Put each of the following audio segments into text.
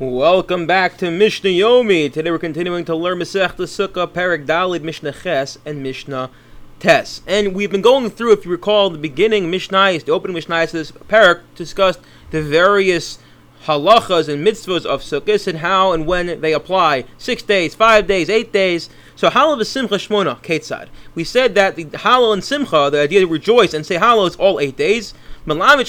Welcome back to Mishnah Yomi. Today we're continuing to learn Masech the Sukkah, Perek Dalid, Mishnah Ches, and Mishnah Tes. And we've been going through, if you recall, the beginning Mishnah, the opening Mishnah to this Perek, discussed the various halachas and mitzvahs of Sukkot and how and when they apply. Six days, five days, eight days. So Hallel is Simcha Shmona, Ketzad. We said that the Hallel and Simcha, the idea to rejoice and say Hallel is all eight days. What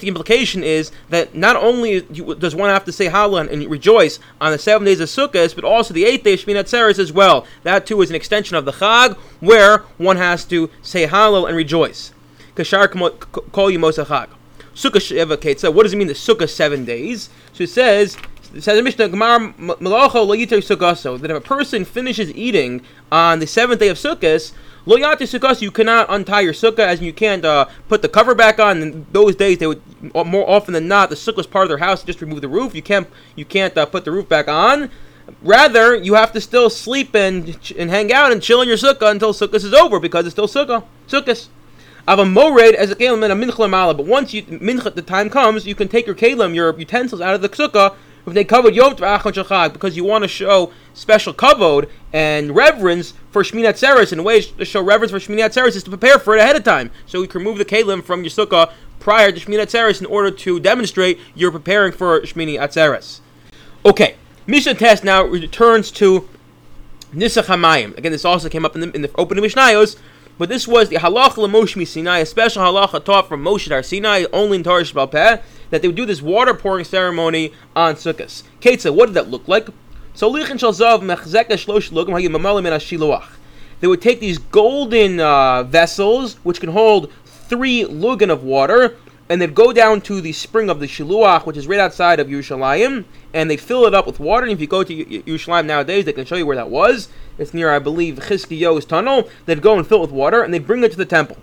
the implication is that not only does one have to say Hallel and rejoice on the seven days of Sukkot, but also the eighth day Shmini Atzeres as well. That too is an extension of the Chag, where one has to say Hallel and rejoice. Kashar kol yimos Chag. Sukkah Sheva Ketzah. What does it mean the Sukkah seven days? So it says it says in Mishnah Gemara Malacha lo yiter Sukkaso that if a person finishes eating on the seventh day of Sukkot, Lo yati sukkah, you cannot untie your sukkah as you can't uh, put the cover back on. In those days, they would more often than not the sukkah was part of their house. Just remove the roof. You can't you can't uh, put the roof back on. Rather, you have to still sleep and and hang out and chill in your sukkah until sukkah is over because it's still sukkah sukkah. I've a mored as a kalim and a mincha mala. But once you mincha, the time comes, you can take your kalim, your utensils out of the sukkah if they covered Yom because you want to show special kavod and reverence for Shmini Atzeres. And a way to show reverence for Shmini Atzeres is to prepare for it ahead of time. So you can remove the kalim from your sukkah prior to Shmini Atzeres in order to demonstrate you're preparing for Shmini Atzeres. Okay, Mishnah Test now returns to Nisuch Hamayim. Again, this also came up in the, in the opening Mishnayos, but this was the halacha Moshe Sinai, a special halacha taught from Moshe Har Sinai, only in Torah Shabbat that they would do this water pouring ceremony on Sukkot. Ketza, what did that look like? So lichin shalzav mechzeka shlosh lugim hayim min shiloach. They would take these golden uh, vessels, which can hold three lugan of water, and they'd go down to the spring of the Shiluach, which is right outside of Yerushalayim, and they fill it up with water. And if you go to Yerushalayim nowadays, they can show you where that was. It's near, I believe, Chizkiyo's tunnel. They'd go and fill it with water, and they'd bring it to the temple.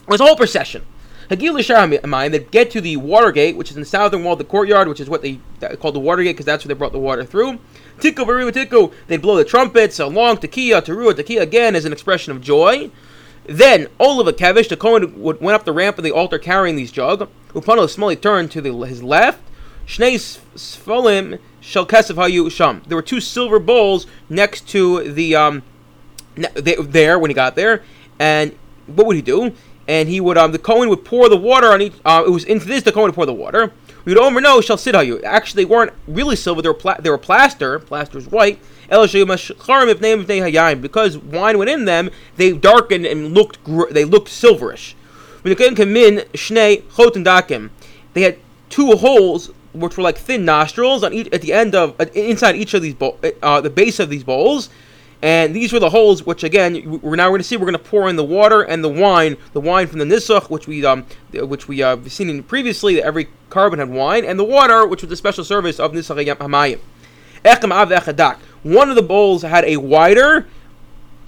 It was a whole procession. Hagil L'Shamayim, they get to the water gate, which is in the southern wall of the courtyard, which is what they call the water gate because that's where they brought the water through. Tikku Bariwa Tikku, they blow the trumpets, along Tekiah, Teruah, Tekiah again is an expression of joy. Then Olav Kevish, the Kohen went up the ramp of the altar carrying these jug. Upano Smolly turned to the, his left. Shnei Sfolim Shel Kesef Hayu Sham. There were two silver bowls next to the um, there when he got there, and what would he do? and he would um the Cohen would pour the water on each. Uh, it was into this the Cohen would pour the water. Over know shall sit on you. Actually, they weren't really silver. They were pla- they were plaster. Plaster is white. Because wine went in them, they darkened and looked gr- they looked silverish. They had two holes which were like thin nostrils on each at the end of inside each of these bo- uh, the base of these bowls and these were the holes, which again we're now going to see. We're going to pour in the water and the wine, the wine from the nisuch, which we um, which we uh, seen in previously. That every korban had wine, and the water, which was the special service of nisuch hamayim. Echem Av One of the bowls had a wider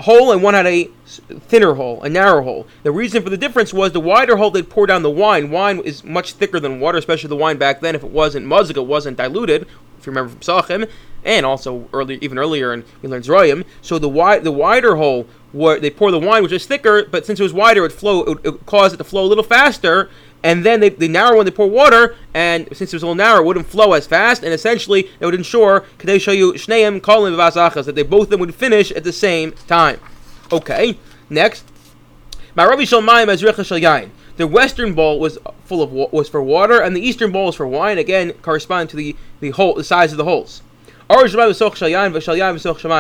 hole, and one had a thinner hole, a narrow hole. The reason for the difference was the wider hole they'd pour down the wine. Wine is much thicker than water, especially the wine back then. If it wasn't muzik, it wasn't diluted. If you remember from Sachem, and also early, even earlier, and we learned Zroyim. So the wide, the wider hole where they pour the wine, which is thicker, but since it was wider, it would flow. It it would cause it to flow a little faster. And then they, the narrow one, they pour water, and since it was a little narrow, it wouldn't flow as fast. And essentially, it would ensure, could they show you Shneim Kolim Vazachas, that they both of them would finish at the same time. Okay, next. Maravi Shalmayim as Yain. The western bowl was full of was for water, and the eastern bowl was for wine. Again, corresponding to the the hole, the size of the holes.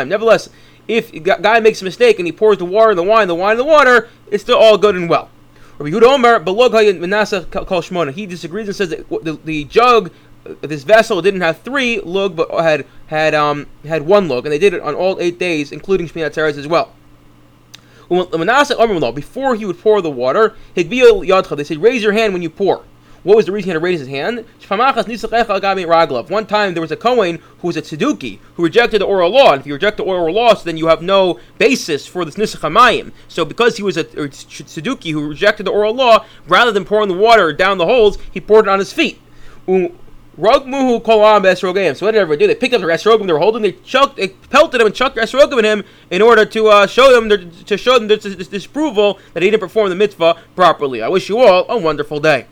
Nevertheless, if a guy makes a mistake and he pours the water, and the wine, the wine, and the water, it's still all good and well. He disagrees and says that the, the jug, this vessel, didn't have three lug, but had had um had one lug, and they did it on all eight days, including Shmini Atzeres as well. Oh, before he would pour the water, they said, raise your hand when you pour. What was the reason he had to raise his hand? One time there was a Kohen who was a Tzeduki who rejected the oral law. And if you reject the oral law, so then you have no basis for this Nisuch Hamayim. So because he was a Tzeduki who rejected the oral law, rather than pouring the water down the holes, he poured it on his feet. Rogmuhu kolam esrogim. So what did everyone do? They picked up the esrogim they were holding. They chucked, they pelted him and chucked the esrogim at him in order to uh, show them their, to show them this disapproval that he didn't perform the mitzvah properly. I wish you all a wonderful day.